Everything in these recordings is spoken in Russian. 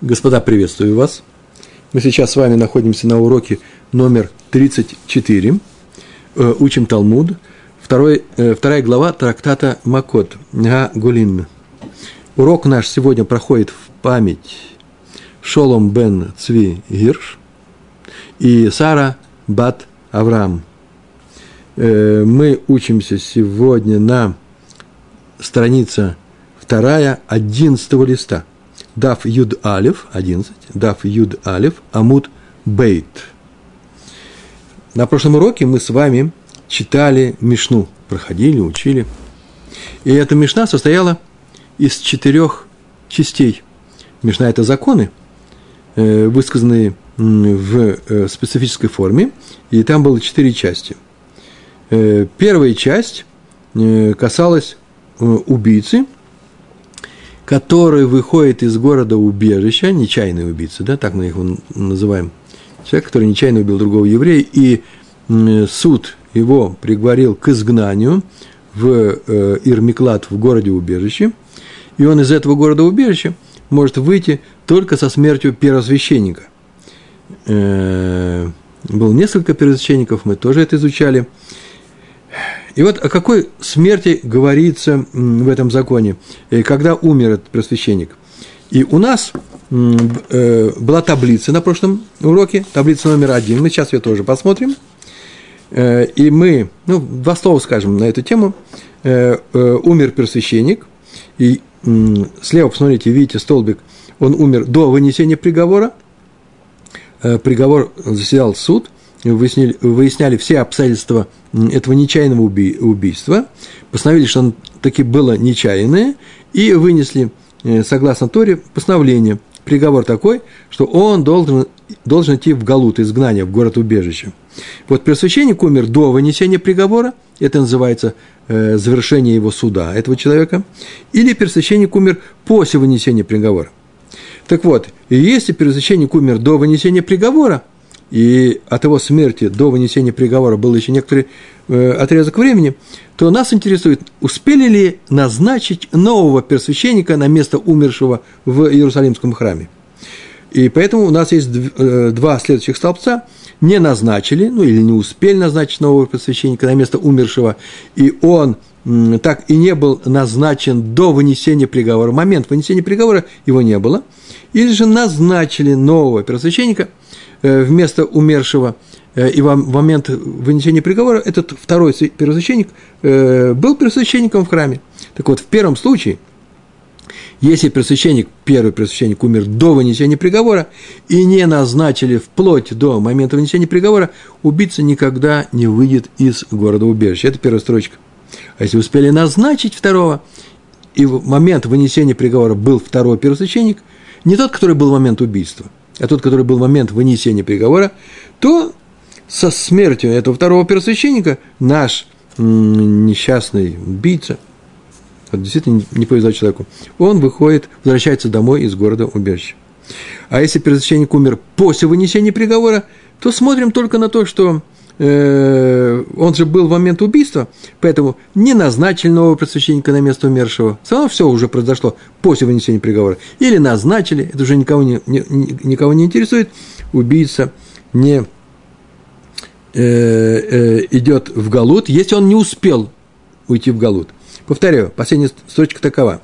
Господа, приветствую вас. Мы сейчас с вами находимся на уроке номер 34. Э, учим Талмуд. Второй, э, вторая глава трактата Макот Га Гулин. Урок наш сегодня проходит в память Шолом бен Цви Гирш и Сара Бат Авраам. Э, мы учимся сегодня на странице вторая, одиннадцатого листа – Дав Юд Алиф, 11, Дав Юд Алиф, Амуд Бейт. На прошлом уроке мы с вами читали Мишну, проходили, учили. И эта Мишна состояла из четырех частей. Мишна – это законы, э, высказанные в э, специфической форме, и там было четыре части. Э, первая часть касалась убийцы – который выходит из города убежища, нечаянный убийца, да, так мы их называем, человек, который нечаянно убил другого еврея, и суд его приговорил к изгнанию в э, Ирмиклад, в городе убежище, и он из этого города убежища может выйти только со смертью первосвященника. Э, было несколько первосвященников, мы тоже это изучали – и вот о какой смерти говорится в этом законе, э, когда умер этот просвященник. И у нас э, была таблица на прошлом уроке, таблица номер один, мы сейчас ее тоже посмотрим. Э, и мы, ну, два слова скажем на эту тему. Умер просвященник, и слева, посмотрите, видите столбик, он умер до вынесения приговора, приговор заседал суд – выяснили, выясняли все обстоятельства этого нечаянного уби, убийства, постановили, что он таки было нечаянное, и вынесли, э, согласно Торе, постановление, приговор такой, что он должен, должен идти в Галут, изгнание, в город-убежище. Вот первосвященник умер до вынесения приговора, это называется э, завершение его суда, этого человека, или первосвященник умер после вынесения приговора. Так вот, если первосвященник умер до вынесения приговора – и от его смерти до вынесения приговора был еще некоторый э, отрезок времени, то нас интересует, успели ли назначить нового первосвященника на место умершего в Иерусалимском храме. И поэтому у нас есть э, два следующих столбца. Не назначили, ну или не успели назначить нового первосвященника на место умершего, и он так и не был назначен до вынесения приговора. В момент вынесения приговора его не было. Или же назначили нового первосвященника – Э, вместо умершего, э, и в момент вынесения приговора этот второй первосвященник э, был первосвященником в храме. Так вот, в первом случае, если первосвященник, первый первосвященник умер до вынесения приговора и не назначили вплоть до момента вынесения приговора, убийца никогда не выйдет из города убежища. Это первая строчка. А если успели назначить второго, и в момент вынесения приговора был второй первосвященник, не тот, который был в момент убийства – а тот, который был момент вынесения приговора, то со смертью этого второго первосвященника наш несчастный убийца, вот действительно не повезло человеку, он выходит, возвращается домой из города убежища. А если первосвященник умер после вынесения приговора, то смотрим только на то, что Э, он же был в момент убийства, поэтому не назначили нового просвященника на место умершего. Все равно все уже произошло после вынесения приговора. Или назначили, это уже никого не, не, никого не интересует, убийца не э, э, идет в Галут, если он не успел уйти в Галут. Повторяю, последняя строчка такова.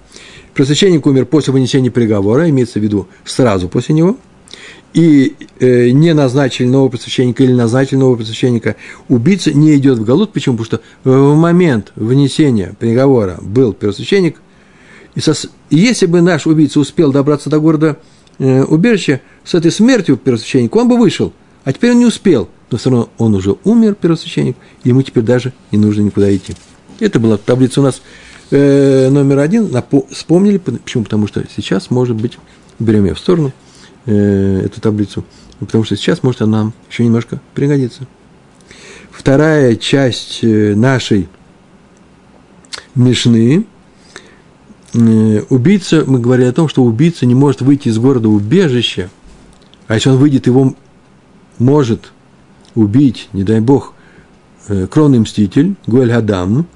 Просвященник умер после вынесения приговора, имеется в виду сразу после него – и э, не назначили нового посвященника или назначили нового посвященника, убийца не идет в Галут. Почему? Потому что в момент внесения приговора был первосвященник, и, со, и если бы наш убийца успел добраться до города э, убежища, с этой смертью первосвященника он бы вышел, а теперь он не успел, но все равно он уже умер, первосвященник, и ему теперь даже не нужно никуда идти. Это была таблица у нас э, номер один, Напо- вспомнили, почему? Потому что сейчас, может быть, берем ее в сторону – э, эту таблицу, потому что сейчас может она нам еще немножко пригодиться. Вторая часть э, нашей Мишны. Э, убийца, мы говорили о том, что убийца не может выйти из города убежища, а если он выйдет, его может убить, не дай бог, кровный мститель, Гуэль Гадам,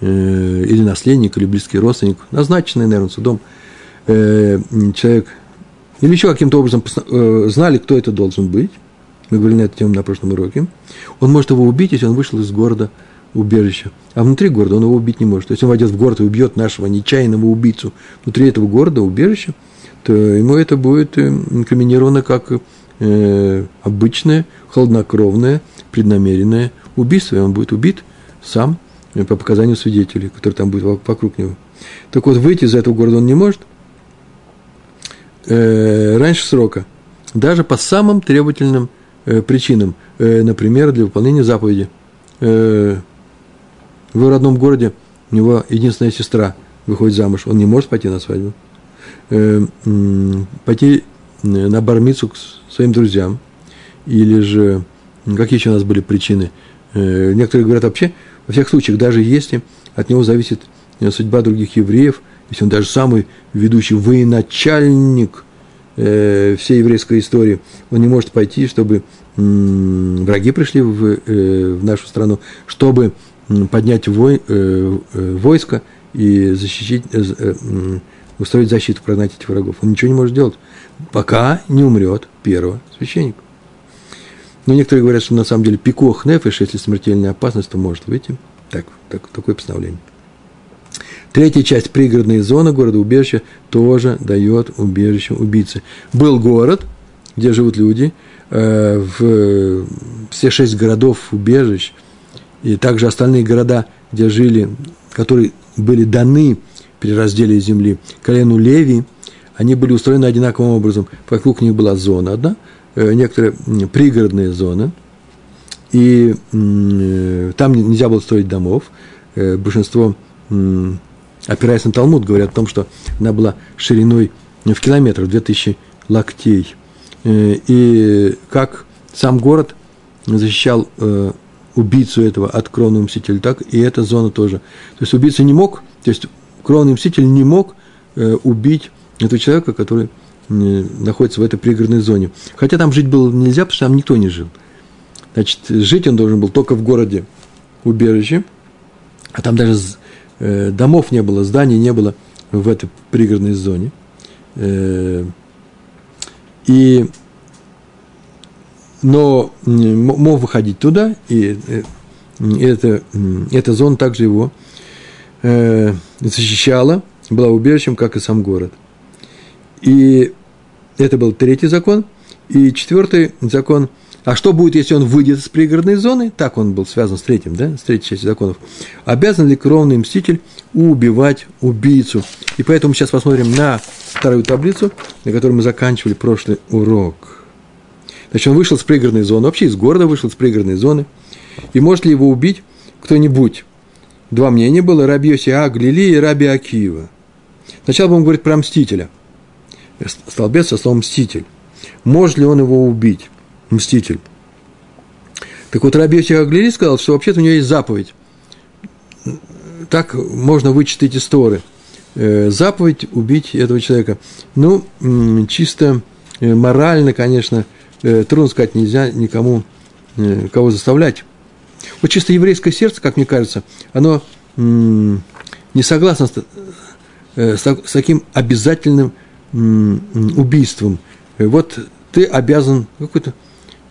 или наследник, или близкий родственник, назначенный, наверное, судом, человек или еще каким-то образом э, знали, кто это должен быть, мы говорили на эту тему на прошлом уроке, он может его убить, если он вышел из города убежища. А внутри города он его убить не может. То есть он войдет в город и убьет нашего нечаянного убийцу внутри этого города, убежища, то ему это будет э, инкриминировано как э, обычное, холоднокровное, преднамеренное убийство, и он будет убит сам э, по показанию свидетелей, которые там будут вокруг него. Так вот, выйти из этого города он не может э, раньше срока, даже по самым требовательным э, причинам, э, например, для выполнения заповеди. Э, в родном городе у него единственная сестра выходит замуж, он не может пойти на свадьбу, э, э, пойти на бармицу к своим друзьям, или же какие еще у нас были причины. Э, некоторые говорят вообще, во всех случаях, даже если от него зависит э, судьба других евреев, если он даже самый ведущий военачальник э, всей еврейской истории, он не может пойти, чтобы враги пришли в, в нашу страну, чтобы поднять вой, войско и защитить, устроить защиту, прогнать этих врагов. Он ничего не может делать, пока не умрет первого священника. Но некоторые говорят, что на самом деле пикох нефиш, если смертельная опасность, то может выйти. Так, так, такое постановление. Третья часть пригородной зоны города убежища тоже дает убежище убийцы. Был город, где живут люди, э, в все шесть городов убежищ, и также остальные города, где жили, которые были даны при разделе земли колену Леви, они были устроены одинаковым образом. Вокруг них была зона одна – Э, некоторые пригородные зоны, и э, там нельзя было строить домов. Э, большинство, опираясь на Талмуд, говорят о том, что она была шириной в километр, 2000 локтей. И как сам город защищал убийцу этого от кровного мстителя, так и эта зона тоже. То есть убийца не мог, то есть кровный мститель не мог убить этого человека, который находится в этой пригородной зоне. Хотя там жить было нельзя, потому что там никто не жил. Значит, жить он должен был только в городе убежище, а там даже э, домов не было, зданий не было в этой пригородной зоне. Э, и, но мог выходить туда, и э, это, эта зона также его э, защищала, была убежищем, как и сам город. И это был третий закон. И четвертый закон. А что будет, если он выйдет из пригородной зоны? Так он был связан с третьим, да, с третьей частью законов. Обязан ли кровный мститель убивать убийцу? И поэтому сейчас посмотрим на вторую таблицу, на которой мы заканчивали прошлый урок. Значит, он вышел с пригородной зоны, вообще из города вышел с пригородной зоны. И может ли его убить кто-нибудь? Два мнения было, Раби Йосиа Глили и Раби Акива. Сначала будем говорить про мстителя – столбец со словом «мститель». Может ли он его убить? Мститель. Так вот, Раби Аглери сказал, что вообще-то у него есть заповедь. Так можно вычитать из Торы. Э, заповедь убить этого человека. Ну, чисто э, морально, конечно, э, трудно сказать, нельзя никому кого заставлять. Вот чисто еврейское сердце, как мне кажется, оно не согласно с, таким обязательным убийством. Вот ты обязан какой-то,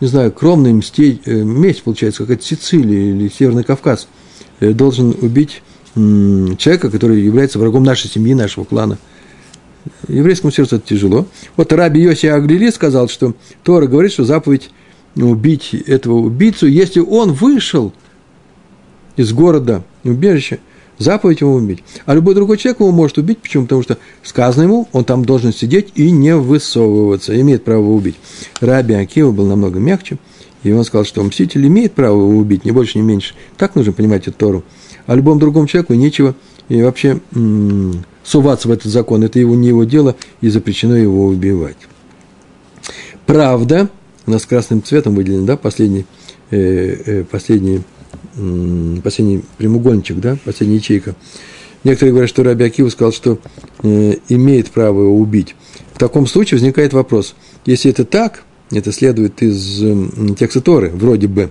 не знаю, кромный мстить, э, месть, получается, какая-то Сицилия или Северный Кавказ, э, должен убить человека, который является врагом нашей семьи, нашего клана. Еврейскому сердцу это тяжело. Вот Раби Йоси Аглили сказал, что Тора говорит, что заповедь убить этого убийцу, если он вышел из города убежища – заповедь его убить. А любой другой человек его может убить. Почему? Потому что сказано ему, он там должен сидеть и не высовываться, имеет право убить. Раби Акива был намного мягче, и он сказал, что мститель имеет право его убить, не больше, не меньше. Так нужно понимать эту Тору. А любому другому человеку нечего и вообще м- суваться в этот закон. Это его, не его дело, и запрещено его убивать. Правда, у нас красным цветом выделен, да, последний, э, э, последний последний прямоугольничек, да, последняя ячейка. Некоторые говорят, что Раби Акива сказал, что э, имеет право его убить. В таком случае возникает вопрос, если это так, это следует из э, текста Торы, вроде бы,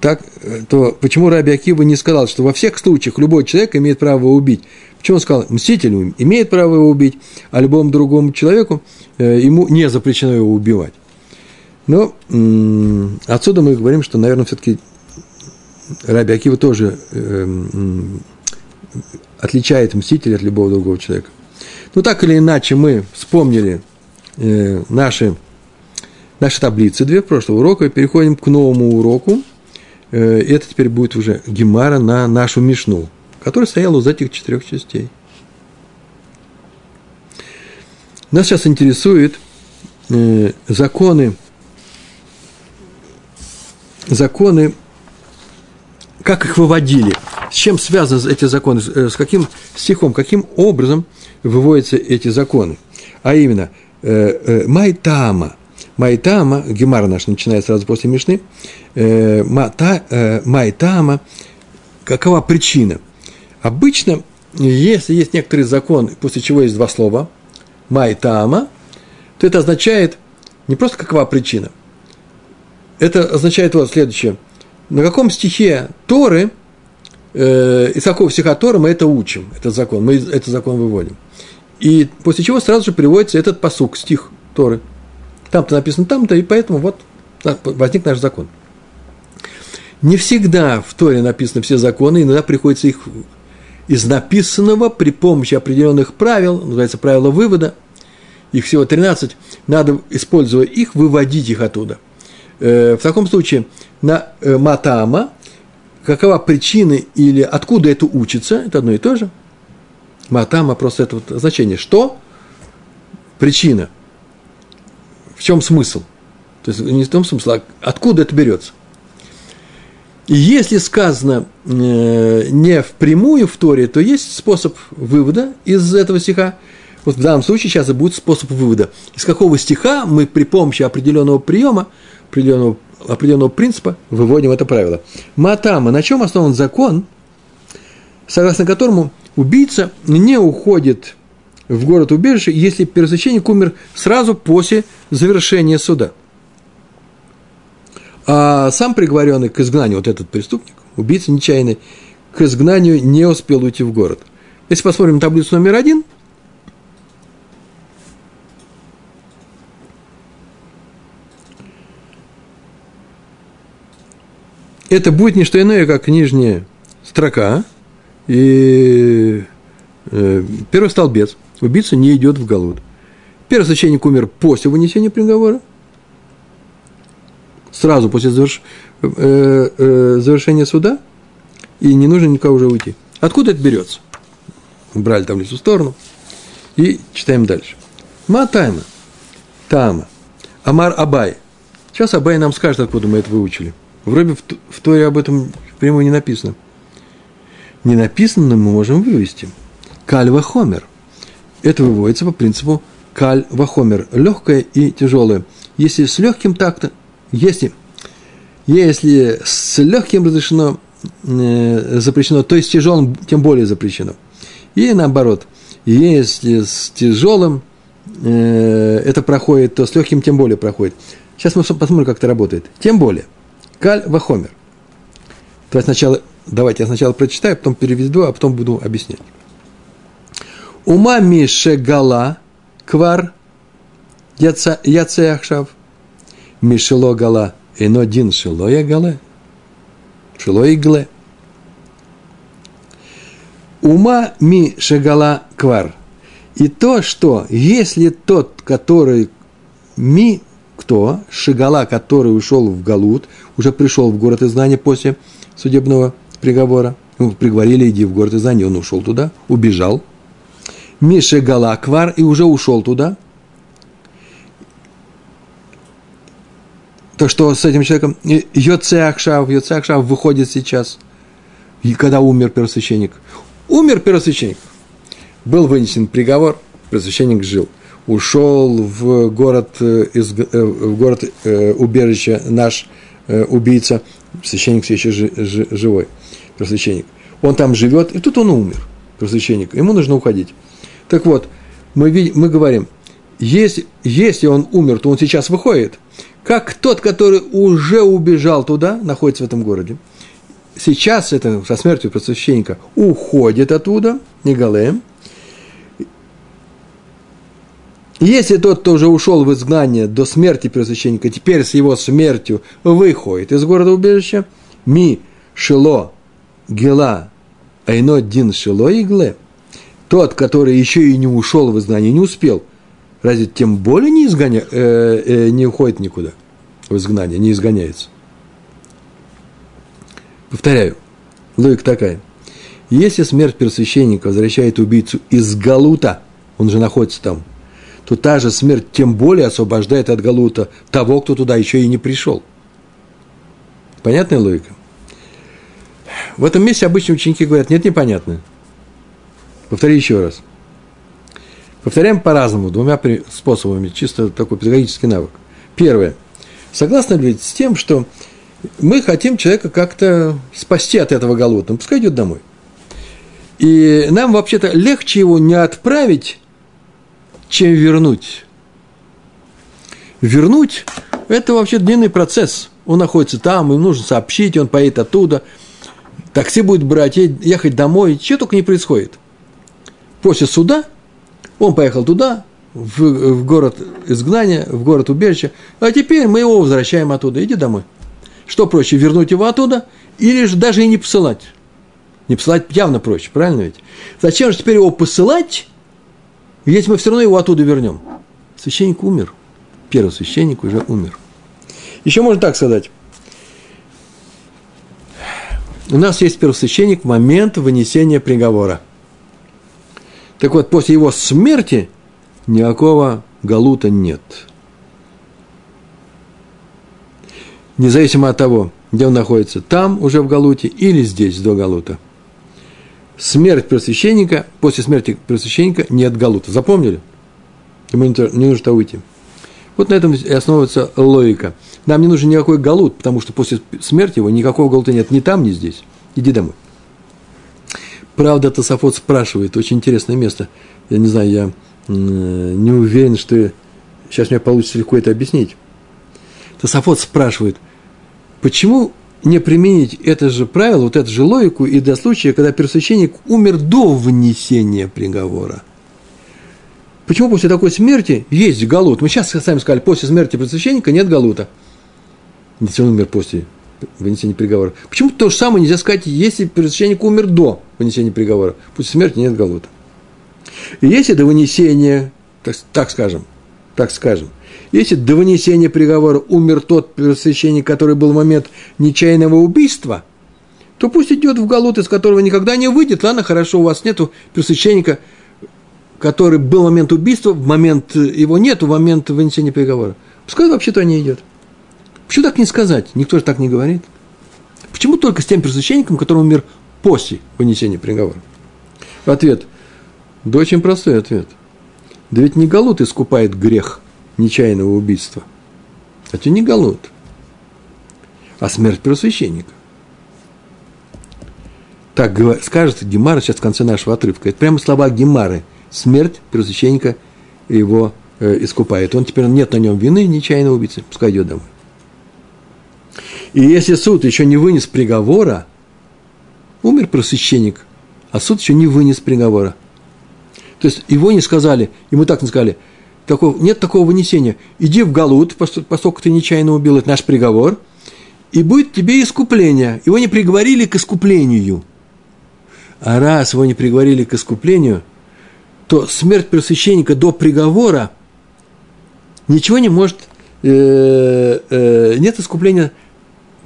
так, э, то почему Раби Акива не сказал, что во всех случаях любой человек имеет право его убить? Почему он сказал, мститель имеет право его убить, а любому другому человеку э, ему не запрещено его убивать. Но отсюда мы говорим, что, наверное, все-таки Раби Акива тоже э, отличает мстителя от любого другого человека. Ну, так или иначе, мы вспомнили э, наши, наши таблицы две прошлого урока и переходим к новому уроку. Э, это теперь будет уже Гемара на нашу Мишну, которая стояла из этих четырех частей. Нас сейчас интересуют э, законы, законы как их выводили, с чем связаны эти законы, э, с каким стихом, каким образом выводятся эти законы. А именно, э, э, Майтама, Майтама, Гемара наш начинает сразу после Мишны, Майтама, какова причина? Обычно, если есть некоторый закон, после чего есть два слова, Майтама, то это означает не просто какова причина, это означает вот следующее – на каком стихе Торы, э, из стиха Торы мы это учим, этот закон, мы этот закон выводим. И после чего сразу же приводится этот посук, стих Торы. Там-то написано там-то, и поэтому вот возник наш закон. Не всегда в Торе написаны все законы, иногда приходится их из написанного при помощи определенных правил, называется правило вывода, их всего 13, надо, используя их, выводить их оттуда. Э, в таком случае на э, матама, какова причина или откуда это учится, это одно и то же. Матама просто это вот значение. Что? Причина. В чем смысл? То есть не в том смысле, а откуда это берется. И если сказано э, не впрямую в Торе, то есть способ вывода из этого стиха. Вот в данном случае сейчас и будет способ вывода. Из какого стиха мы при помощи определенного приема определенного, определенного принципа выводим это правило. Матама, на чем основан закон, согласно которому убийца не уходит в город убежище, если первосвященник умер сразу после завершения суда. А сам приговоренный к изгнанию, вот этот преступник, убийца нечаянный, к изгнанию не успел уйти в город. Если посмотрим таблицу номер один – это будет не что иное, как нижняя строка, и э, первый столбец. Убийца не идет в голод. Первый священник умер после вынесения приговора, сразу после заверш, э, э, завершения суда, и не нужно никого уже уйти. Откуда это берется? Убрали таблицу в сторону и читаем дальше. Матайма, Тама, Амар Абай. Сейчас Абай нам скажет, откуда мы это выучили – Вроде в, в Торе об этом прямо не написано. Не написано, но мы можем вывести. Кальва хомер. Это выводится по принципу кальва хомер. Легкое и тяжелое. Если с легким так-то, если, если с легким разрешено, э, запрещено, то есть с тяжелым тем более запрещено. И наоборот, если с тяжелым э, это проходит, то с легким тем более проходит. Сейчас мы посмотрим, как это работает. Тем более – Каль вахомер. То есть сначала, давайте я сначала прочитаю, потом переведу, а потом буду объяснять. Ума мише гала квар яцеахшав. Мишело гала ино дин шело я гале. Шело игле. Ума ми шагала квар. И то, что если тот, который ми кто? Шигала, который ушел в Галут, уже пришел в город изгнания после судебного приговора. Ну, приговорили, иди в город изгнания, он ушел туда, убежал. Миша Галаквар и уже ушел туда. То, что с этим человеком Йоцеахшав, Йоцеахшав выходит сейчас, и когда умер первосвященник. Умер первосвященник. Был вынесен приговор, первосвященник жил – ушел в город, э, из, э, в город э, убежище наш убийца, священник все еще живой, священник. Он там живет, и тут он умер, священник. Ему нужно уходить. Так вот, мы, видим, мы говорим, если, если он умер, то он сейчас выходит, как тот, который уже убежал туда, находится в этом городе, сейчас это со смертью просвященника уходит оттуда, не Галем. Если тот, кто уже ушел в изгнание до смерти первосвященника, теперь с его смертью выходит из города убежища, ми шило гела айно дин шило игле, тот, который еще и не ушел в изгнание, не успел, разве тем более не, изгоня, э, э, не уходит никуда в изгнание, не изгоняется? Повторяю, логика такая. Если смерть первосвященника возвращает убийцу из Галута, он же находится там, то та же смерть тем более освобождает от Галута того, кто туда еще и не пришел. Понятная логика? В этом месте обычно ученики говорят, нет, непонятно. Повтори еще раз. Повторяем по-разному, двумя способами, чисто такой педагогический навык. Первое. Согласны ли с тем, что мы хотим человека как-то спасти от этого голода, ну, пускай идет домой. И нам вообще-то легче его не отправить, чем вернуть. Вернуть – это вообще длинный процесс. Он находится там, им нужно сообщить, он поедет оттуда. Такси будет брать, ехать домой, чего только не происходит. После суда он поехал туда, в, в город изгнания, в город убежища, а теперь мы его возвращаем оттуда, иди домой. Что проще, вернуть его оттуда или же даже и не посылать? Не посылать явно проще, правильно ведь? Зачем же теперь его посылать, если мы все равно его оттуда вернем? Священник умер. Первый священник уже умер. Еще можно так сказать. У нас есть первосвященник в момент вынесения приговора. Так вот, после его смерти никакого галута нет – независимо от того, где он находится, там уже в Галуте или здесь, до Галута. Смерть просвященника, после смерти просвященника нет Галута. Запомнили? Ему не нужно уйти. Вот на этом и основывается логика. Нам не нужен никакой галут, потому что после смерти его никакого галута нет ни там, ни здесь. Иди домой. Правда, Тософот спрашивает, очень интересное место. Я не знаю, я не уверен, что сейчас меня получится легко это объяснить. Тософот спрашивает, почему не применить это же правило, вот эту же логику и до случая, когда первосвященник умер до внесения приговора? Почему после такой смерти есть галут? Мы сейчас сами сказали, после смерти первосвященника нет галута. Если он умер после вынесения приговора. Почему то же самое нельзя сказать, если первосвященник умер до вынесения приговора? После смерти нет галута. И если до вынесения, так, так скажем, так скажем, если до вынесения приговора умер тот священник, который был в момент нечаянного убийства, то пусть идет в Галут, из которого никогда не выйдет. Ладно, хорошо, у вас нету священника, который был в момент убийства, в момент его нету, в момент вынесения приговора. Пускай вообще-то не идет. Почему так не сказать? Никто же так не говорит. Почему только с тем первосвященником, который умер после вынесения приговора? Ответ. Да очень простой ответ. Да ведь не Галут искупает грех – нечаянного убийства. Это не голод, а смерть первосвященника. Так скажет Гемара сейчас в конце нашего отрывка. Это прямо слова Гемары. Смерть первосвященника его э, искупает. Он теперь нет на нем вины нечаянного убийцы. Пускай идет домой. И если суд еще не вынес приговора, умер просвященник, а суд еще не вынес приговора. То есть его не сказали, ему так не сказали – такого, нет такого вынесения. Иди в Галут, поскольку ты нечаянно убил, это наш приговор, и будет тебе искупление. Его не приговорили к искуплению. А раз его не приговорили к искуплению, то смерть просвященника до приговора ничего не может, э, э, нет искупления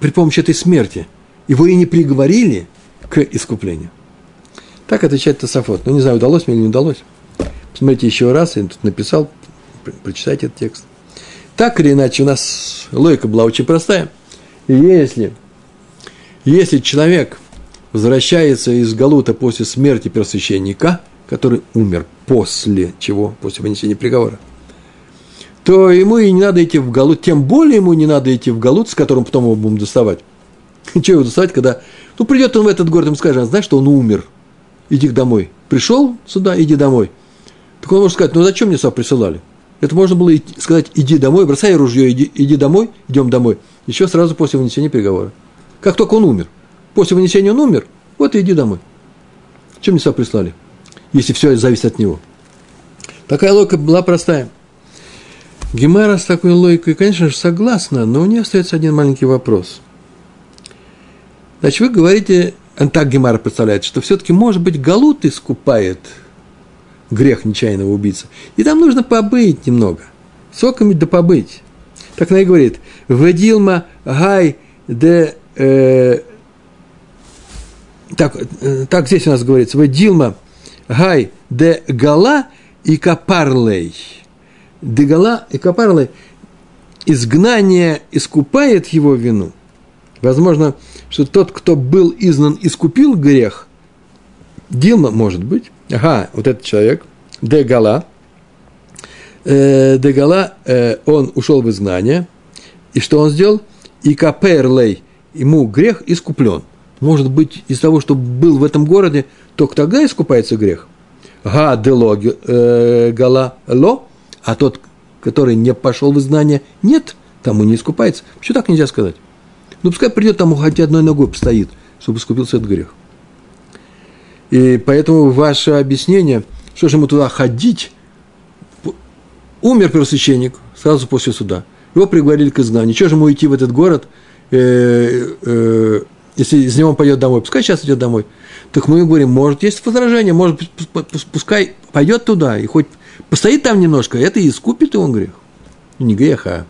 при помощи этой смерти. Его и не приговорили к искуплению. Так отвечает Тософот. Ну, не знаю, удалось мне или не удалось. Посмотрите еще раз, я тут написал, прочитайте этот текст. Так или иначе, у нас логика была очень простая. Если, если человек возвращается из Галута после смерти первосвященника, который умер после чего? После вынесения приговора, то ему и не надо идти в Галут, тем более ему не надо идти в Галут, с которым потом его будем доставать. Чего его доставать, когда... Ну, придет он в этот город, ему скажет, знаешь, что он умер, иди домой. Пришел сюда, иди домой. Так он может сказать, ну зачем мне сюда присылали? Это можно было сказать, иди домой, бросай ружье, иди, иди домой, идем домой. Еще сразу после вынесения приговора. Как только он умер. после вынесения он умер, вот и иди домой. Чем мне прислали? Если все зависит от него. Такая логика была простая. Гемара с такой логикой, конечно же, согласна, но у нее остается один маленький вопрос. Значит, вы говорите, так Гемара представляет, что все-таки, может быть, Галут искупает грех нечаянного убийцы. И там нужно побыть немного. Соками да побыть. Так она и говорит. Ведилма гай де... Э, так, э, так здесь у нас говорится. Ведилма гай де гала и капарлей. Де гала и капарлей. Изгнание искупает его вину. Возможно, что тот, кто был изгнан, искупил грех. Дилма, может быть. Ага, вот этот человек. Де гала – э, Дегала, э, он ушел в изгнание, и что он сделал? И каперлей, ему грех искуплен. Может быть, из того, что был в этом городе, только тогда искупается грех. Га дело э, гала ло, а тот, который не пошел в изгнание, нет, тому не искупается. Почему так нельзя сказать? Ну, пускай придет тому, хотя одной ногой постоит, чтобы искупился этот грех. И поэтому ваше объяснение, что же ему туда ходить, Умер первосвященник сразу после суда. Его приговорили к изгнанию. Чего же ему идти в этот город, э, э, если из него он пойдет домой? Пускай сейчас идет домой. Так мы говорим, может, есть возражение, может, пускай пойдет туда и хоть постоит там немножко, это и искупит он грех. Не грех, а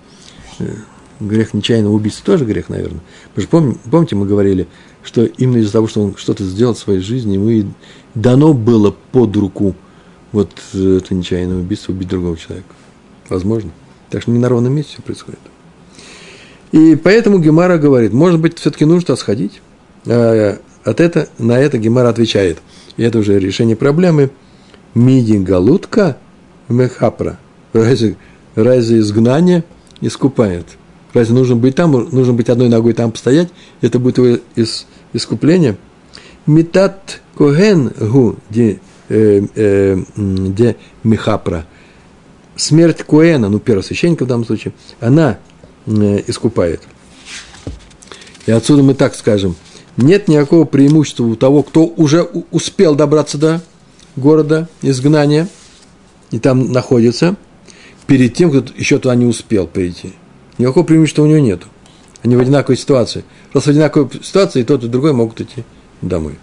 э, грех нечаянного убийства тоже грех, наверное. Вы же помните, помните, мы говорили, что именно из-за того, что он что-то сделал в своей жизни, ему и дано было под руку вот это нечаянное убийство убить другого человека. Возможно. Так что не на ровном месте все происходит. И поэтому Гемара говорит, может быть, все-таки нужно сходить. А от это, на это Гемара отвечает. И это уже решение проблемы. Миди галутка мехапра. Разве, разве изгнание искупает? Разве нужно быть там, нужно быть одной ногой там постоять? Это будет его из, искупление? Метат коген гу де, э, э, де мехапра – смерть Коэна, ну, первосвященника в данном случае, она э, искупает. И отсюда мы так скажем, нет никакого преимущества у того, кто уже успел добраться до города изгнания и там находится, перед тем, кто еще туда не успел прийти. Никакого преимущества у него нету. Они в одинаковой ситуации. Раз в одинаковой ситуации, и тот, и другой могут идти домой.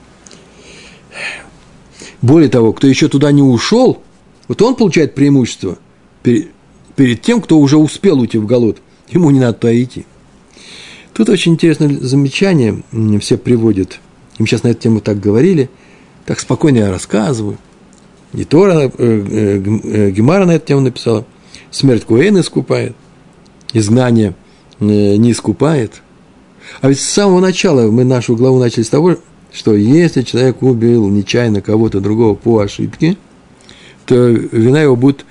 Более того, кто еще туда не ушел, вот он получает преимущество – перед, перед тем, кто уже успел уйти в голод. Ему не надо туда идти. Тут очень интересное замечание все приводят. Им сейчас на эту тему так говорили, так спокойно я рассказываю. И Тора, э, э, э, Гемара на эту тему написала. Смерть Куэна искупает, изгнание не искупает. А ведь с самого начала мы нашу главу начали с того, что если человек убил нечаянно кого-то другого по ошибке, то вина его будет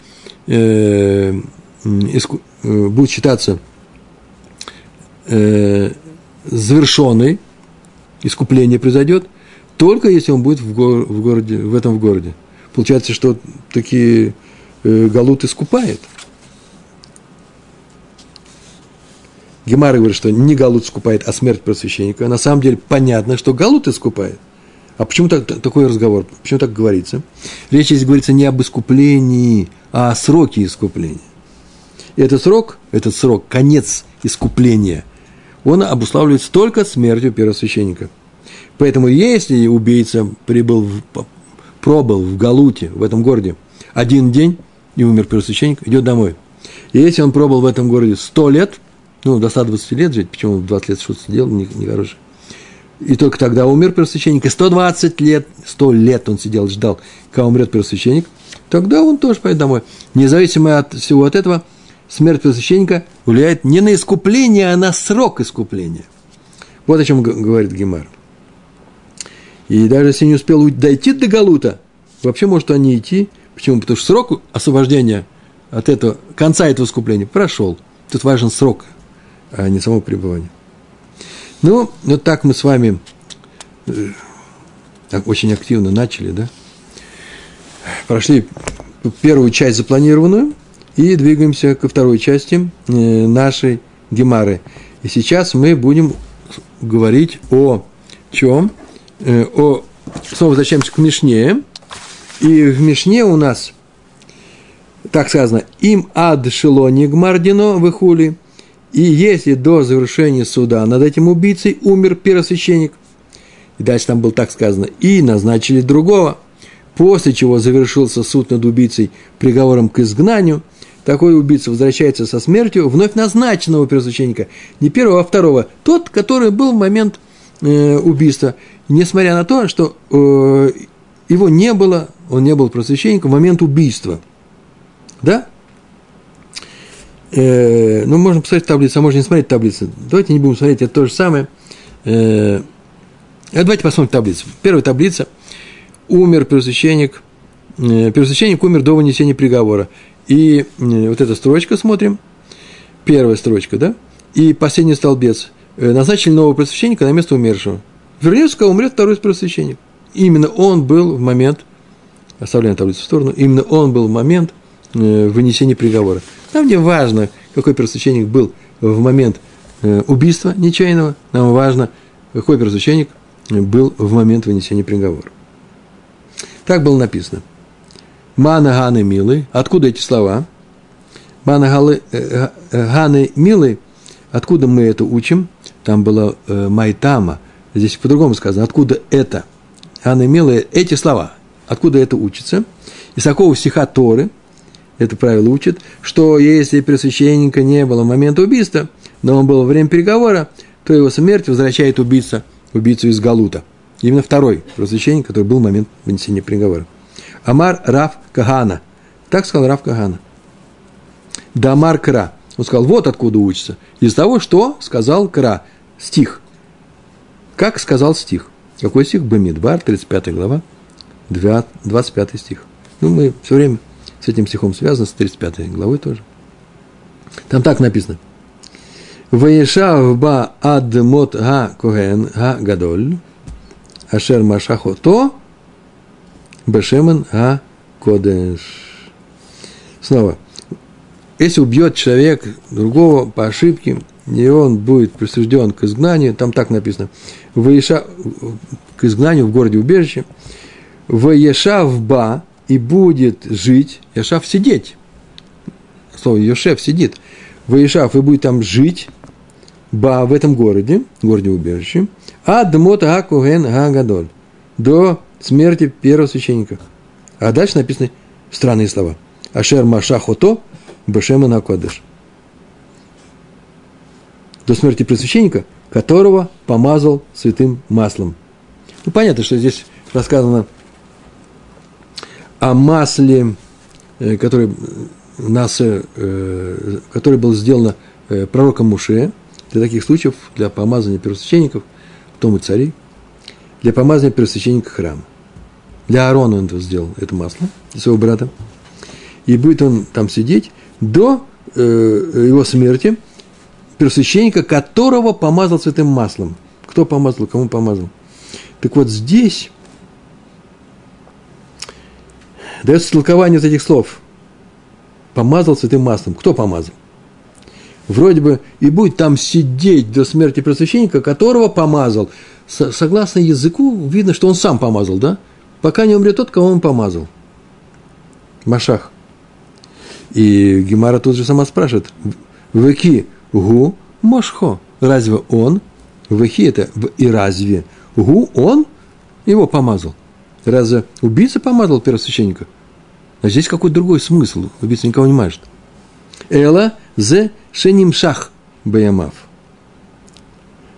э, иску, э, будет считаться э, завершенной, искупление произойдет, только если он будет в, гор, в, городе, в этом городе. Получается, что такие э, Галут искупает. Гемара говорит, что не Галут искупает, а смерть просвященника. На самом деле понятно, что Галут искупает. А почему так, такой разговор? Почему так говорится? Речь здесь говорится не об искуплении, а сроки искупления. И этот срок, этот срок, конец искупления, он обуславливается только смертью первосвященника. Поэтому если убийца прибыл, в, пробыл в Галуте, в этом городе, один день и умер первосвященник, идет домой. И если он пробыл в этом городе сто лет, ну, до 120 лет жить, почему в 20 лет что-то сделал, нехорошее, не и только тогда умер первосвященник, и 120 лет, 100 лет он сидел, ждал, когда умрет первосвященник, тогда он тоже пойдет домой. Независимо от всего от этого, смерть первосвященника влияет не на искупление, а на срок искупления. Вот о чем говорит Гемар. И даже если не успел дойти до Галута, вообще может он не идти. Почему? Потому что срок освобождения от этого, конца этого искупления прошел. Тут важен срок, а не само пребывание. Ну, вот так мы с вами э, очень активно начали, да? Прошли первую часть запланированную и двигаемся ко второй части э, нашей гемары. И сейчас мы будем говорить о чем? Э, о, снова возвращаемся к Мишне. И в Мишне у нас, так сказано, им ад шелони гмардино выхули. И если до завершения суда над этим убийцей умер первосвященник, и дальше там было так сказано, и назначили другого, после чего завершился суд над убийцей приговором к изгнанию, такой убийца возвращается со смертью вновь назначенного первосвященника, не первого, а второго, тот, который был в момент э, убийства, несмотря на то, что э, его не было, он не был просвященником в момент убийства. Да? Э, ну, можно посмотреть таблицу, а можно не смотреть таблицу. Давайте не будем смотреть, это то же самое. Э, давайте посмотрим таблицу. Первая таблица. Умер первосвященник. Э, первосвященник умер до вынесения приговора. И э, вот эта строчка смотрим. Первая строчка, да? И последний столбец. Э, назначили нового первосвященника на место умершего. Вернется, умрет второй первосвященник. Именно он был в момент, оставляем таблицу в сторону, именно он был в момент э, вынесения приговора. Нам не важно, какой первосвященник был в момент э, убийства нечаянного, нам важно, какой первосвященник был в момент вынесения приговора. Так было написано. Мана Ганы Милы. Откуда эти слова? Мана Ганы э, Милы. Откуда мы это учим? Там было Майтама. Здесь по-другому сказано. Откуда это? Анна Милая, эти слова, откуда это учится? Из такого стиха Торы, это правило учит, что если пресвященника не было в момент убийства, но он был во время переговора, то его смерть возвращает убийца, убийцу из Галута. Именно второй просвященник, который был в момент вынесения приговора. Амар Раф Кагана. Так сказал Раф Кагана. Дамар Кра. Он сказал, вот откуда учится. Из того, что сказал Кра. Стих. Как сказал стих. Какой стих? Бамидбар, 35 глава, 25 стих. Ну, мы все время с этим стихом связаны, с 35 главой тоже. Там так написано. Ваешав ба ад мот га коген га гадоль, ашер машахото, бешемен га кодеш. Снова. Если убьет человек другого по ошибке, и он будет присужден к изгнанию, там так написано, Ваеша, к изгнанию в городе убежище, Ваешав ба, и будет жить, Яшав сидеть, слово Йошев сидит, Ваешав и будет там жить, ба в этом городе, городе убежище, а дмот акуген гагадоль, до смерти первого священника. А дальше написаны странные слова. Ашер машахото бешема накодыш до смерти пресвященника, которого помазал святым маслом. Ну, понятно, что здесь рассказано о масле, э, который, нас, э, который был сделано э, пророком Муше, для таких случаев, для помазания первосвященников, потом и царей, для помазания первосвященника храма. Для Аарона он это сделал, это масло, для своего брата. И будет он там сидеть до его смерти, первосвященника, которого помазал святым маслом. Кто помазал, кому помазал. Так вот здесь дается толкование из этих слов. Помазал святым маслом. Кто помазал? Вроде бы и будет там сидеть до смерти первосвященника, которого помазал. Согласно языку, видно, что он сам помазал, да? Пока не умрет тот, кого он помазал. Машах. И Гемара тут же сама спрашивает, Веки, Гу Мошхо. Разве он? Вахи это и разве? Гу он его помазал. Разве убийца помазал первосвященника? А здесь какой-то другой смысл. Убийца никого не мажет. Эла зе шенимшах баямав.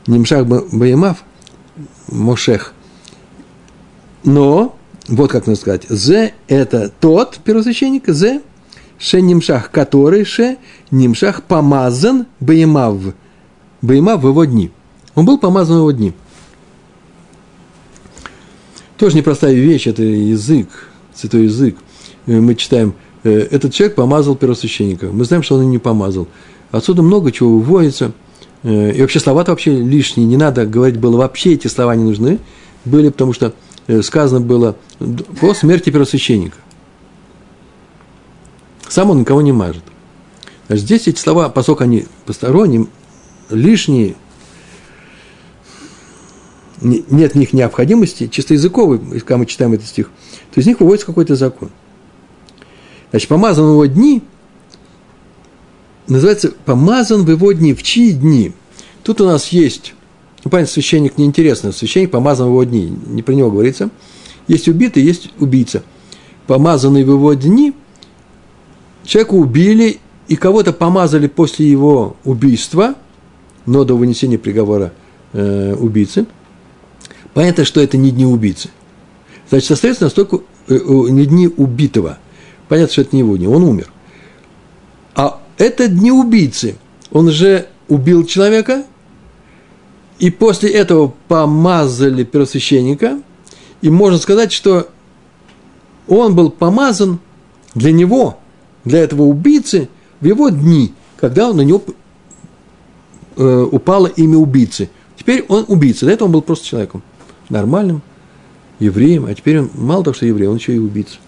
Нимшах баямав, мошех. Но, вот как надо сказать, зе – это тот первосвященник, зе ше нимшах, который ше нимшах помазан баемав. Баемав в его дни. Он был помазан в его дни. Тоже непростая вещь, это язык, святой язык. Э, мы читаем, э, этот человек помазал первосвященника. Мы знаем, что он и не помазал. Отсюда много чего выводится. Э, и вообще слова-то вообще лишние. Не надо говорить было, вообще эти слова не нужны были, потому что сказано было по смерти первосвященника. Сам он никого не мажет. Значит, здесь эти слова, поскольку они посторонние, лишние, нет в них необходимости, чисто языковый, когда мы читаем этот стих, то из них выводится какой-то закон. Значит, помазан в его дни, называется помазан в его дни, в чьи дни? Тут у нас есть, ну, понятно, священник неинтересно, священник помазан в его дни, не про него говорится. Есть убитый, есть убийца. Помазанный в его дни, человека убили и кого-то помазали после его убийства, но до вынесения приговора э, убийцы – Понятно, что это не дни убийцы. Значит, остается настолько э, не дни убитого. Понятно, что это не его дни, он умер. А это дни убийцы. Он же убил человека, и после этого помазали первосвященника, и можно сказать, что он был помазан для него, для этого убийцы, в его дни, когда на него э, упало имя убийцы. Теперь он убийца, до этого он был просто человеком нормальным евреем, а теперь он мало того, что еврей, он еще и убийца.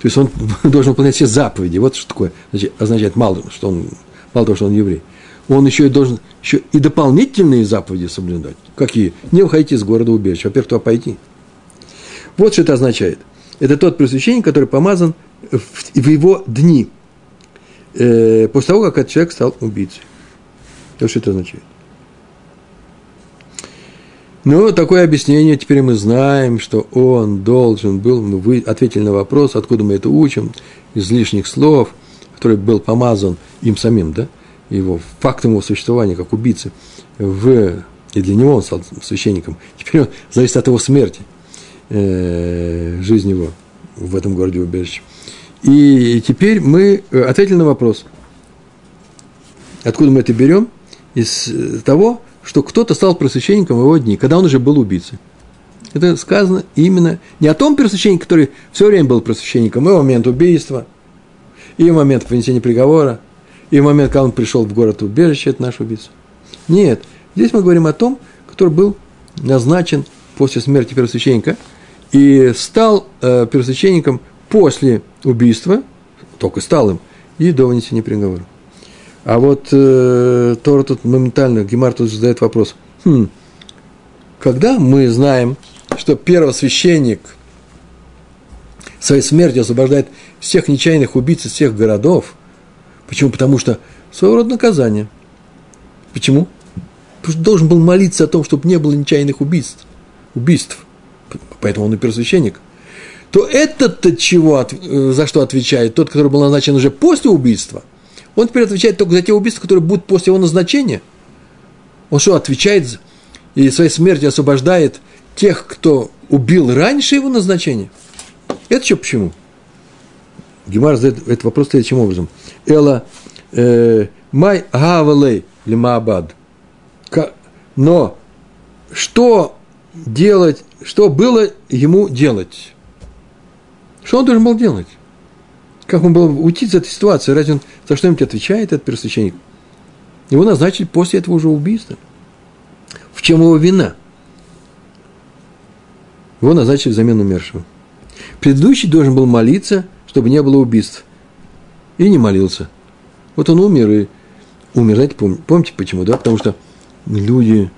То есть он должен выполнять все заповеди. Вот что такое значит, означает мало, что он, мало того, что он еврей. Он еще и должен еще и дополнительные заповеди соблюдать. Какие? Не уходите из города убежища. Во-первых, туда пойти. Вот что это означает. Это тот пресвященник, который помазан в, в его дни, э, после того, как этот человек стал убийцей. Вот что это означает. Ну, такое объяснение теперь мы знаем, что он должен был, мы вы ответили на вопрос, откуда мы это учим, из лишних слов, который был помазан им самим, да, его фактом его существования как убийцы, в, и для него он стал священником. Теперь он зависит от его смерти, э, жизнь его в этом городе убежище. И теперь мы ответили на вопрос, откуда мы это берем? Из того, что кто-то стал просвященником в его дни, когда он уже был убийцей. Это сказано именно не о том первосвященнике, который все время был просвященником, и в момент убийства, и в момент понесения приговора, и в момент, когда он пришел в город убежище, это наш убийца. Нет, здесь мы говорим о том, который был назначен после смерти первосвященника и стал э, первосвященником после убийства, только стал им, и до вынесения приговора. А вот э, Тора тут моментально, Гемар тут задает вопрос. Хм, когда мы знаем, что первосвященник своей смертью освобождает всех нечаянных убийц из всех городов, почему? Потому что своего рода наказание. Почему? Потому что должен был молиться о том, чтобы не было нечаянных убийств. убийств. Поэтому он и первосвященник. То этот-то чего, э, за что отвечает? Тот, который был назначен уже после убийства – он теперь отвечает только за те убийства, которые будут после его назначения. Он что, отвечает и своей смертью освобождает тех, кто убил раньше его назначения? Это что почему? Гемар задает этот вопрос следующим образом. Эла э, май гавалей лимаабад. Но что делать, что было ему делать? Что он должен был делать? Как он был уйти из этой ситуации? Разве он за что-нибудь отвечает, этот первосвященник? Его назначили после этого уже убийства. В чем его вина? Его назначили взамен умершего. Предыдущий должен был молиться, чтобы не было убийств. И не молился. Вот он умер и умер. Знаете, помните, почему? Да? Потому что люди,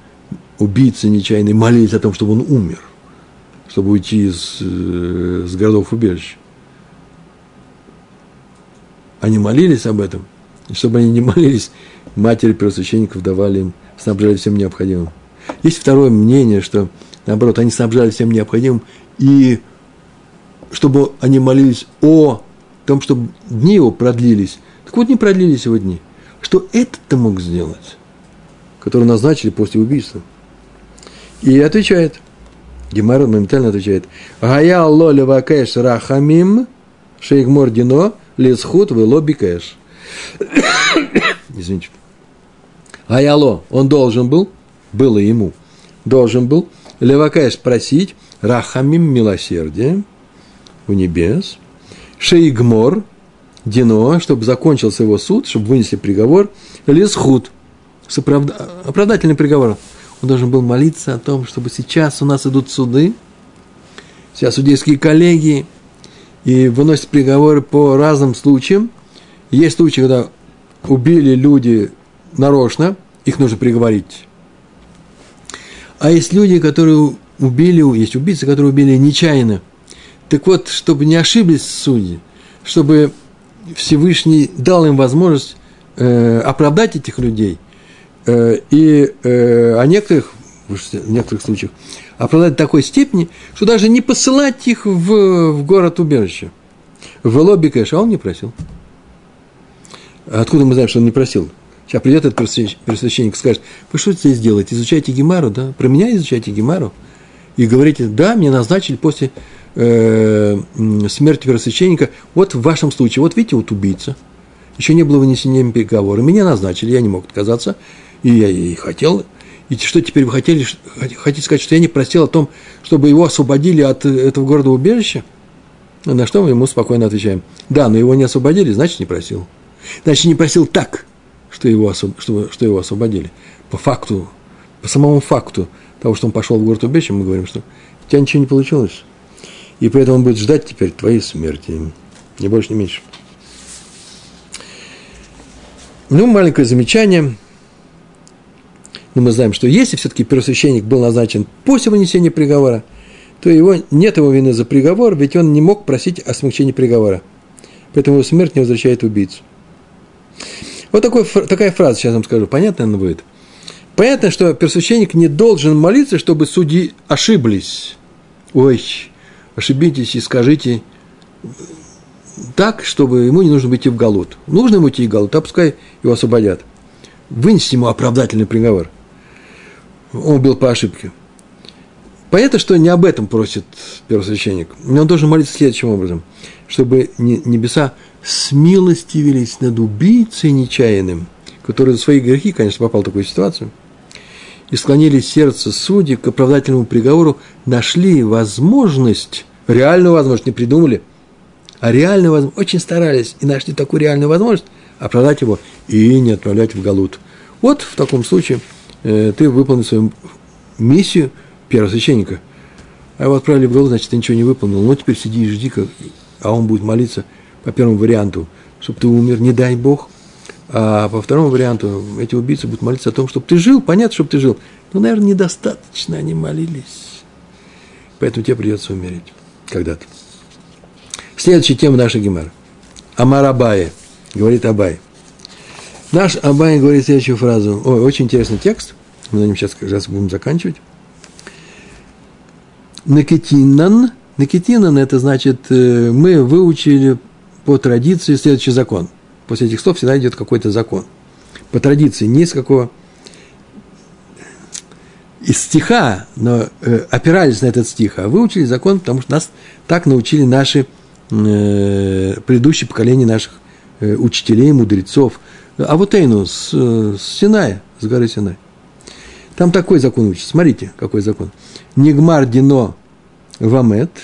убийцы нечаянные, молились о том, чтобы он умер, чтобы уйти из, э, из городов убежища. Они молились об этом. И чтобы они не молились, матери первосвященников давали им, снабжали всем необходимым. Есть второе мнение, что, наоборот, они снабжали всем необходимым, и чтобы они молились о том, чтобы дни его продлились. Так вот, не продлились его дни. Что этот-то мог сделать, который назначили после убийства? И отвечает, Гемара моментально отвечает, «Гая алло левакэш рахамим шейгмор дино лесхут в лобби кэш. Извините. Аяло, он должен был, было ему, должен был Левакаеш просить Рахамим милосердие у небес, Шейгмор, Дино, чтобы закончился его суд, чтобы вынесли приговор, Лесхут, с оправда... оправдательный приговор. Он должен был молиться о том, чтобы сейчас у нас идут суды, сейчас судейские коллегии – и выносят приговоры по разным случаям. Есть случаи, когда убили люди нарочно, их нужно приговорить. А есть люди, которые убили, есть убийцы, которые убили нечаянно. Так вот, чтобы не ошиблись судьи, чтобы Всевышний дал им возможность э, оправдать этих людей, э, и э, о некоторых, в некоторых случаях, оправдать такой степени, что даже не посылать их в, в город убежище. В лобби кэш, а он не просил. Откуда мы знаем, что он не просил? Сейчас придет этот первосвященник и скажет, вы что здесь делаете? Изучайте Гемару, да? Про меня изучайте Гемару. И говорите, да, мне назначили после э, смерти первосвященника, вот в вашем случае, вот видите, вот убийца, еще не было вынесения переговора, меня назначили, я не мог отказаться, и я и хотел, и что теперь вы хотели, хотите сказать, что я не просил о том, чтобы его освободили от этого города убежища? На что мы ему спокойно отвечаем, да, но его не освободили, значит, не просил. Значит, не просил так, что его, что, что его освободили. По факту, по самому факту того, что он пошел в город убежище, мы говорим, что у тебя ничего не получилось. И поэтому он будет ждать теперь твоей смерти. Ни больше, ни меньше. Ну, маленькое замечание. Но мы знаем, что если все-таки первосвященник был назначен после вынесения приговора, то его, нет его вины за приговор, ведь он не мог просить о смягчении приговора. Поэтому его смерть не возвращает убийцу. Вот такой, такая фраза сейчас вам скажу. Понятно она будет? Понятно, что первосвященник не должен молиться, чтобы судьи ошиблись. Ой, ошибитесь и скажите так, чтобы ему не нужно быть идти в Галут. Нужно ему идти в Галут, а пускай его освободят. Вынести ему оправдательный приговор. Он убил по ошибке. Понятно, что не об этом просит первосвященник. Но он должен молиться следующим образом, чтобы небеса смилостивились над убийцей нечаянным, который за свои грехи, конечно, попал в такую ситуацию, и склонили сердце судей к оправдательному приговору, нашли возможность, реальную возможность, не придумали, а реальную возможность, очень старались и нашли такую реальную возможность оправдать его и не отправлять в Галут. Вот в таком случае э, ты выполнил свою миссию первосвященника. А его отправили в Галут, значит, ты ничего не выполнил. Ну, теперь сиди и жди, как, а он будет молиться по первому варианту, чтобы ты умер, не дай Бог – а по второму варианту эти убийцы будут молиться о том, чтобы ты жил, понятно, чтобы ты жил. Но, наверное, недостаточно они молились. Поэтому тебе придется умереть когда-то. Следующая тема нашей Гемара. Амар Абай, говорит Абай. Наш Абай говорит следующую фразу. Ой, очень интересный текст. Мы на нем сейчас раз будем заканчивать. Накетинан. Накетинан – это значит, э, мы выучили по традиции следующий закон – после этих слов всегда идет какой-то закон. По традиции, не из какого из стиха, но э, опирались на этот стих, а выучили закон, потому что нас так научили наши э, предыдущие поколения наших э, учителей, мудрецов. А вот Эйну с, э, с Синая, с горы Синай. Там такой закон учится. Смотрите, какой закон. Нигмар дино вамет –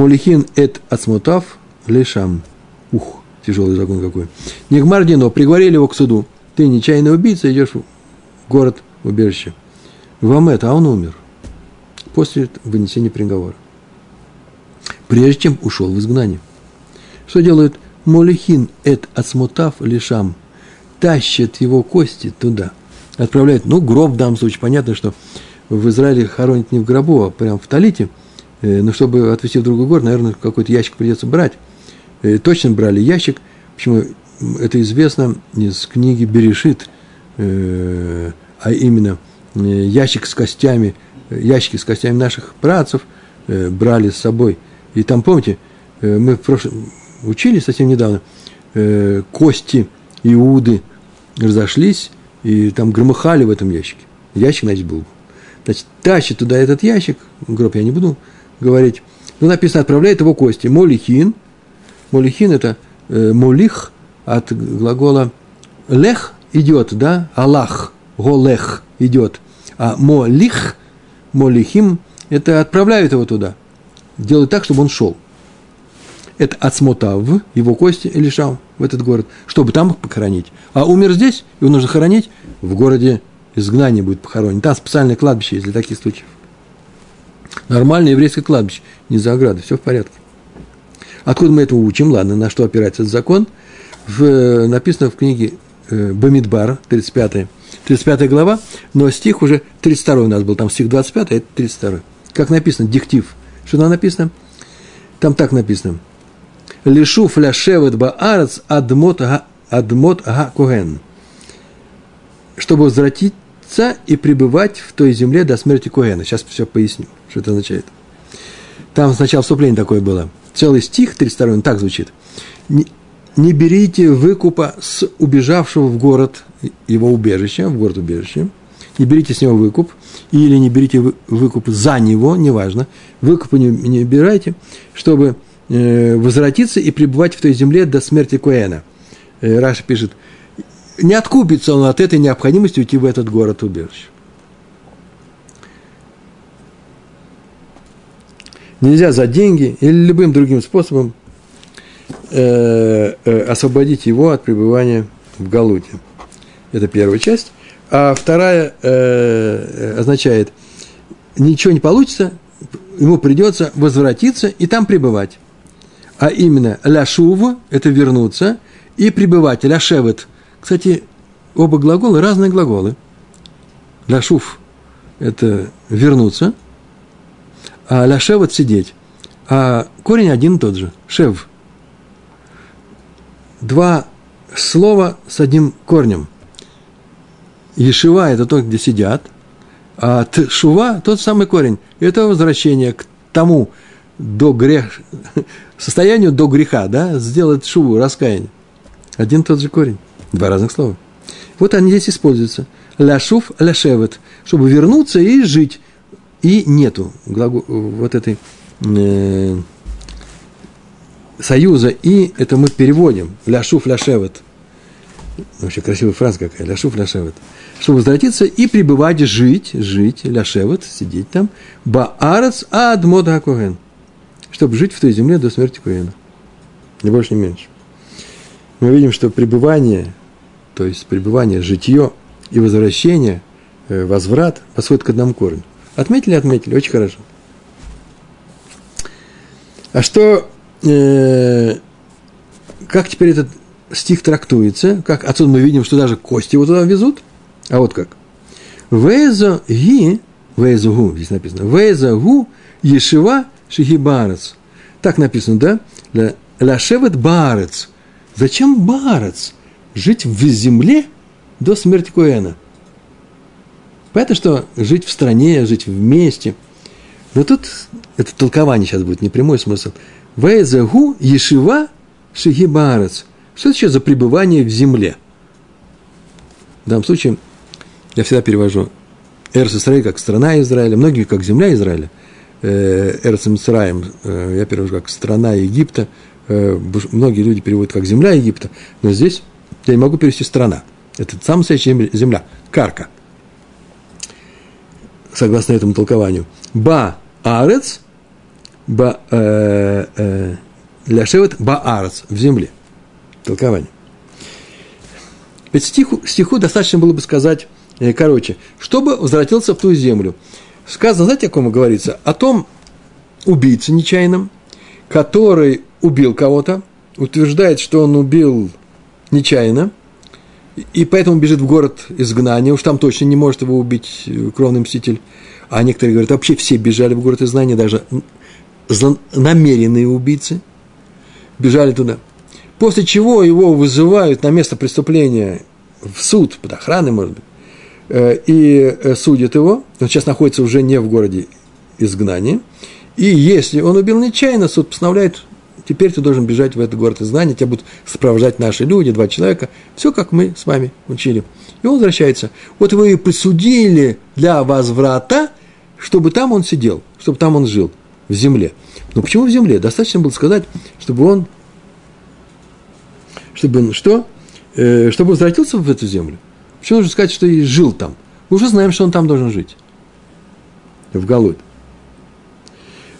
Молихин эт ацмутав лешам. Ух, тяжелый закон какой. Нигмар Дино, приговорили его к суду. Ты нечаянный убийца, идешь в город убежище. Вам это, а он умер. После вынесения приговора. Прежде чем ушел в изгнание. Что делают? Молихин эт ацмутав лишам. Тащат его кости туда. Отправляют, ну, гроб в данном случае. Понятно, что в Израиле хоронят не в гробу, а прямо в талите. Э, но чтобы отвезти в другой город, наверное, какой-то ящик придется брать. Э, точно брали ящик. Почему? Это известно из книги Берешит, э, а именно ящик с костями, ящики с костями наших працев брали с собой. И там, помните, мы в прошлом учили совсем недавно, кости Иуды разошлись, и там громыхали в этом ящике. Ящик, значит, был. Значит, тащит туда этот ящик, гроб я не буду говорить. Ну, написано, отправляет его кости. Молихин. Молихин – это э, молих от глагола лех идет, да? Аллах, голех идет. А молих, молихим – это отправляют его туда. Делают так, чтобы он шел. Это отсмотав его кости или шам в этот город, чтобы там их похоронить. А умер здесь, его нужно хоронить в городе изгнания будет похоронен. Там специальное кладбище есть для таких случаев. Нормальное еврейское кладбище, не за оградой, все в порядке. Откуда мы этого учим? Ладно, на что опирается этот закон? В, написано в книге э, Бамидбар, 35 35 глава, но стих уже 32 у нас был, там стих 25, а это 32. Как написано, диктив. Что там написано? Там так написано. Лишу фляшевет баарец адмот, адмот ага куген. Чтобы возвратиться и пребывать в той земле до смерти Куэна. Сейчас все поясню, что это означает. Там сначала вступление такое было. Целый стих 32, он так звучит. Не, не берите выкупа с убежавшего в город его убежища, в город убежища. Не берите с него выкуп, или не берите выкуп за него, неважно. Выкупа не, не берите, чтобы возвратиться и пребывать в той земле до смерти Куэна. Э, Раша пишет, не откупится он от этой необходимости уйти в этот город убежище. Нельзя за деньги или любым другим способом э, э, освободить его от пребывания в Галуте. Это первая часть. А вторая э, означает, ничего не получится, ему придется возвратиться и там пребывать. А именно, ляшува – это вернуться, и пребывать, ляшевет. Кстати, оба глагола – разные глаголы. Ляшув – это вернуться – а ляшеват – сидеть. А корень один и тот же – шев. Два слова с одним корнем. Ешива – это то, где сидят, а тшува – тот самый корень. Это возвращение к тому, до грех, состоянию до греха, да, сделать шуву, раскаяние. Один тот же корень, два разных слова. Вот они здесь используются. Ляшув, ляшевет, чтобы вернуться и жить и нету глагол, вот этой э, союза, и это мы переводим, ляшуф ляшевет. Вообще красивая фраза какая, ляшуф ляшевет. Чтобы возвратиться и пребывать, жить, жить, ляшевет, сидеть там, баарец адмод акоген. Чтобы жить в той земле до смерти Куэна. Ни больше, ни меньше. Мы видим, что пребывание, то есть пребывание, житье и возвращение, э, возврат восходит к одному корню. Отметили, отметили, очень хорошо. А что, э, как теперь этот стих трактуется? Как отсюда мы видим, что даже кости его туда везут? А вот как. Везо ги, везо гу, здесь написано, везо гу ешива шихибарец. Так написано, да? Ляшевет барец. Зачем барец? Жить в земле до смерти Коэна. Понятно, что жить в стране, жить вместе. Но тут это толкование сейчас будет, не прямой смысл. Везагу ешива шигибарец. Что это еще за пребывание в земле? В данном случае я всегда перевожу Эрс как страна Израиля, многие как земля Израиля. Э, Эрс Мицраем э, я перевожу как страна Египта. Э, многие люди переводят как земля Египта, но здесь я не могу перевести страна. Это самая настоящая земля, карка – согласно этому толкованию. Ба арец, ба, э, э, ляшевет ба арец, в земле. Толкование. Ведь стиху, стиху достаточно было бы сказать, короче, чтобы возвратился в ту землю. Сказано, знаете, о ком говорится? О том убийце нечаянном, который убил кого-то, утверждает, что он убил нечаянно, и поэтому бежит в город изгнания, уж там точно не может его убить э, кровный мститель. А некоторые говорят, вообще все бежали в город изгнания, даже намеренные убийцы бежали туда. После чего его вызывают на место преступления в суд, под охраной, может быть, и э, судят его. Он сейчас находится уже не в городе изгнания. И если он убил нечаянно, суд постановляет теперь ты должен бежать в этот город изгнания, тебя будут сопровождать наши люди, два человека, все как мы с вами учили. И он возвращается. Вот вы присудили для возврата, чтобы там он сидел, чтобы там он жил, в земле. Но почему в земле? Достаточно было сказать, чтобы он, чтобы он что? Э, чтобы возвратился в эту землю. Почему нужно сказать, что и жил там? Мы уже знаем, что он там должен жить. В Галут.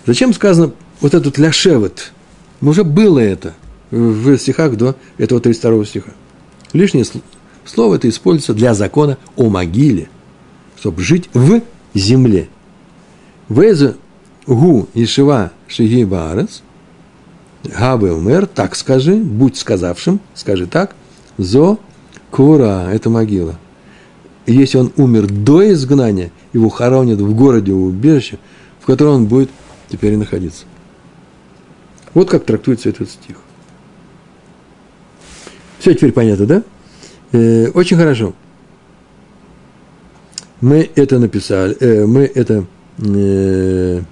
Зачем сказано вот этот ляшевет? Уже было это в стихах до этого 32 стиха. Лишнее слово это используется для закона о могиле, чтобы жить в земле. Веза гу ишива шиги баарец, гаве умер, так скажи, будь сказавшим, скажи так, зо кура, это могила. если он умер до изгнания, его хоронят в городе у убежища, в котором он будет теперь и находиться. Вот как трактуется этот стих. Все теперь понятно, да? Э, очень хорошо. Мы это написали, э, мы это э,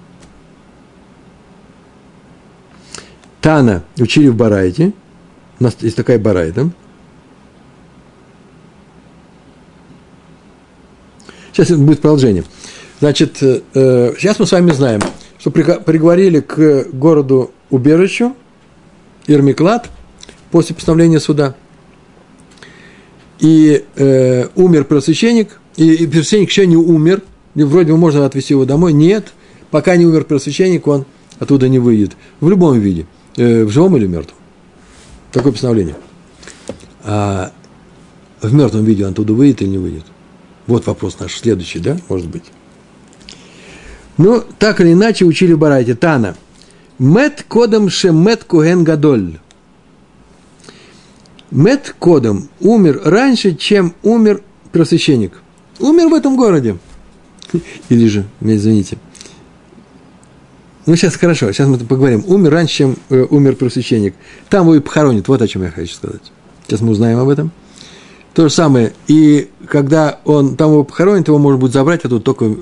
Тана учили в Барайте. У нас есть такая Барайта. Сейчас будет продолжение. Значит, э, сейчас мы с вами знаем, что приговорили к городу убежищу Ирмиклад после постановления суда. И э, умер первосвященник, и, и первосвященник еще не умер, и вроде бы можно отвезти его домой. Нет, пока не умер первосвященник, он оттуда не выйдет. В любом виде, э, в живом или мертвом. Такое постановление. А в мертвом виде он оттуда выйдет или не выйдет? Вот вопрос наш следующий, да, может быть. Ну, так или иначе, учили в Барайте. Тана. Мет кодом шемет куген гадоль. Мет кодом умер раньше, чем умер первосвященник. Умер в этом городе. Или же, извините. Ну, сейчас хорошо, сейчас мы поговорим. Умер раньше, чем э, умер первосвященник. Там его и похоронят. Вот о чем я хочу сказать. Сейчас мы узнаем об этом. То же самое. И когда он там его похоронит, его может будет забрать, а тут только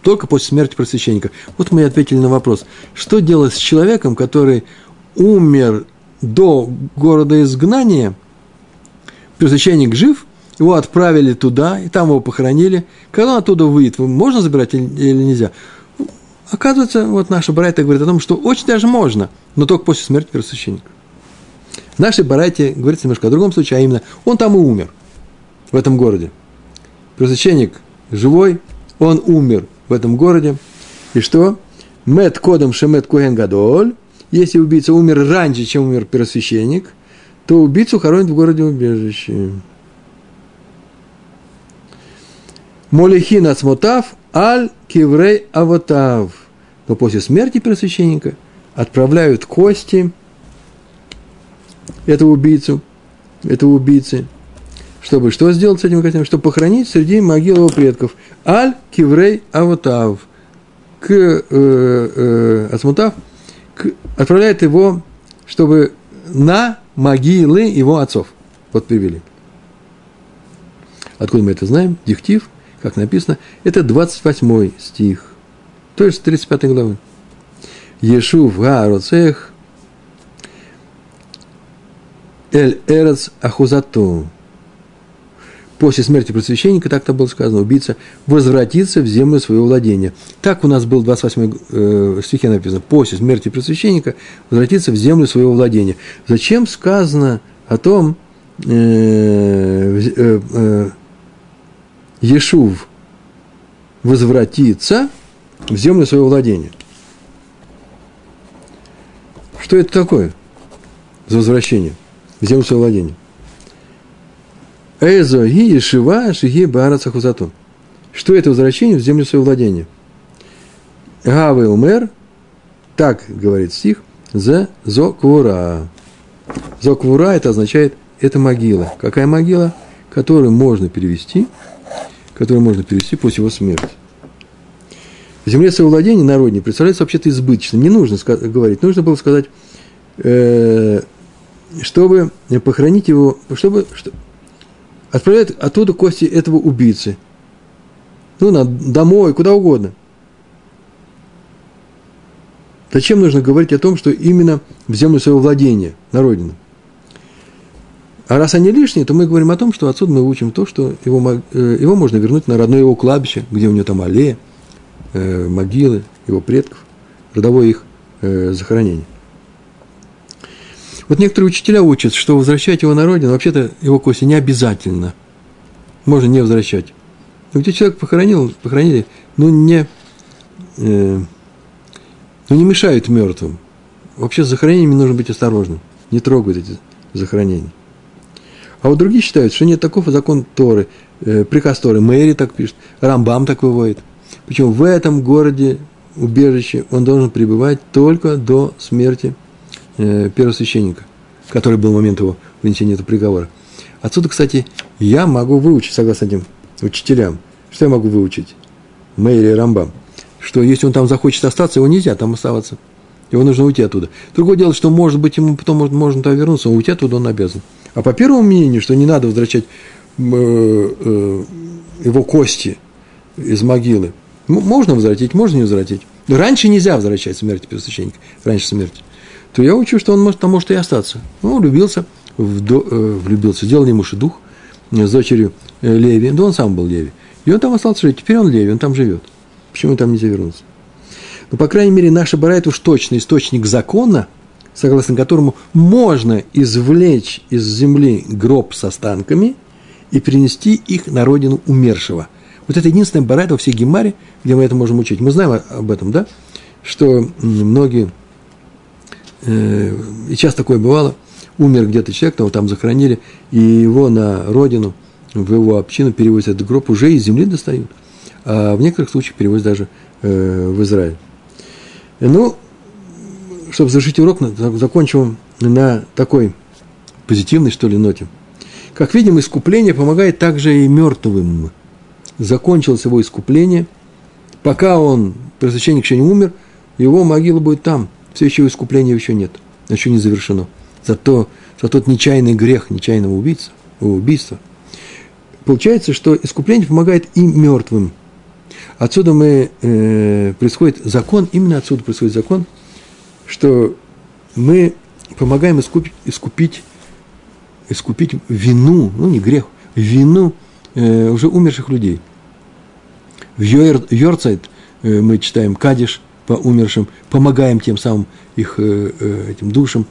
только после смерти просвященника. Вот мы и ответили на вопрос, что делать с человеком, который умер до города изгнания, просвященник жив, его отправили туда, и там его похоронили. Когда он оттуда выйдет, можно забирать или, нельзя? Оказывается, вот наша Барайта говорит о том, что очень даже можно, но только после смерти первосвященника. Нашей Барайте говорится немножко о другом случае, а именно, он там и умер, в этом городе. Первосвященник живой, он умер в этом городе. И что? Мед кодом шемет куэн гадоль. Если убийца умер раньше, чем умер первосвященник, то убийцу хоронят в городе убежище. Молихин ацмотав аль киврей авотав. Но после смерти первосвященника отправляют кости этого убийцу, этого убийцы, чтобы что сделать с этим костями? Чтобы похоронить среди могил его предков. Аль киврей авотав. К э, э, Асмутав к, отправляет его, чтобы на могилы его отцов. Вот привели. Откуда мы это знаем? Дихтив, как написано, это 28 стих, то есть 35 главы. Ешув Гароцех Эль Эрец Ахузату после смерти просвященника, так там было сказано, убийца возвратится в землю своего владения. Так у нас был 28 э, стихе написано, после смерти просвященника возвратится в землю своего владения. Зачем сказано о том, э, э, э, Ешув возвратится в землю своего владения? Что это такое за возвращение в землю своего владения? Эзо ги ешива шиги бараца хузату. Что это возвращение в землю своего владения? Гавы умер, так говорит стих, за зоквура. Зоквура это означает, это могила. Какая могила? Которую можно перевести, которую можно перевести после его смерти. В земле своего владения народнее представляется вообще-то избыточным. Не нужно говорить, нужно было сказать, э, чтобы похоронить его, чтобы, отправляет оттуда кости этого убийцы. Ну, на, домой, куда угодно. Зачем нужно говорить о том, что именно в землю своего владения, на родину? А раз они лишние, то мы говорим о том, что отсюда мы учим то, что его, э, его можно вернуть на родное его кладбище, где у него там аллея, э, могилы его предков, родовое их э, захоронение. Вот некоторые учителя учат, что возвращать его на родину, вообще-то его кости не обязательно. Можно не возвращать. Но где человек похоронил, похоронили, ну не, э, ну не мешают мертвым. Вообще с захоронениями нужно быть осторожным. Не трогают эти захоронения. А вот другие считают, что нет такого закон Торы, э, приказ Торы. Мэри так пишет, Рамбам так выводит. Причем в этом городе, убежище, он должен пребывать только до смерти э, первосвященника, который был в момент его вынесения этого приговора. Отсюда, кстати, я могу выучить, согласно этим учителям. Что я могу выучить? Мэйри Рамбам. Что если он там захочет остаться, его нельзя там оставаться. Его нужно уйти оттуда. Другое дело, что, может быть, ему потом может, можно туда вернуться, но уйти оттуда он обязан. А по первому мнению, что не надо возвращать э, э, его кости из могилы, можно возвратить, можно не возвратить. Раньше нельзя возвращать смерти первосвященника, раньше смерти. То я учу, что он может, там может и остаться. Ну, влюбился, в, до, э, влюбился, сделал ему дух с дочерью э, Леви, да он сам был Леви. И он там остался жить, теперь он Леви, он там живет. Почему он там нельзя вернуться? Но, по крайней мере, наша бара – это уж точно источник закона, согласно которому можно извлечь из земли гроб с останками и принести их на родину умершего. Вот это единственная бара во всей Гемаре, где мы это можем учить. Мы знаем об этом, да? Что многие, э, и часто такое бывало, умер где-то человек, того там захоронили, и его на родину, в его общину перевозят этот гроб, уже из земли достают. А в некоторых случаях перевозят даже э, в Израиль. Ну, чтобы завершить урок, закончим на такой позитивной, что ли, ноте. Как видим, искупление помогает также и мертвым. Закончилось его искупление. Пока он, первосвященник еще не умер, его могила будет там. Все еще искупления еще нет, еще не завершено. Зато за тот нечаянный грех нечаянного убийца, убийства. Получается, что искупление помогает и мертвым. Отсюда мы, э, происходит закон, именно отсюда происходит закон, что мы помогаем искупить, искупить, искупить вину, ну не грех, вину э, уже умерших людей. В Йорцайт э, мы читаем Кадиш по умершим, помогаем тем самым их э, э, этим душам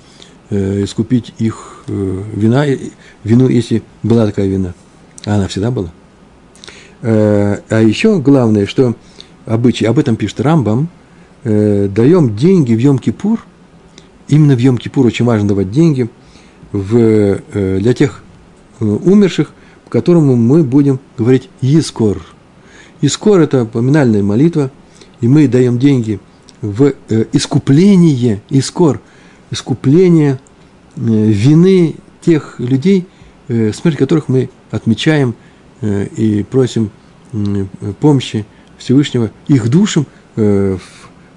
э, искупить их вина, вину, если была такая вина. А она всегда была. А еще главное, что обычай, об этом пишет Рамбам, даем деньги в Йом-Кипур, именно в Йом-Кипур очень важно давать деньги в, для тех умерших, которому мы будем говорить «Искор». «Искор» – это поминальная молитва, и мы даем деньги в искупление, «Искор», искупление вины тех людей, смерть которых мы отмечаем – Э, и просим помощи Всевышнего их душам э,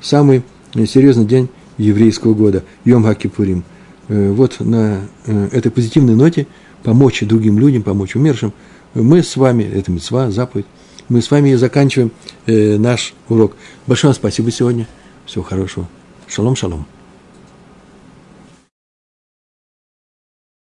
в самый серьезный день еврейского года, Йом Хакипурим. Э, вот на этой позитивной ноте помочь другим людям, помочь умершим. Мы с вами, это мецва, заповедь, мы с вами заканчиваем наш урок. Большое спасибо сегодня. Всего хорошего. Шалом, шалом.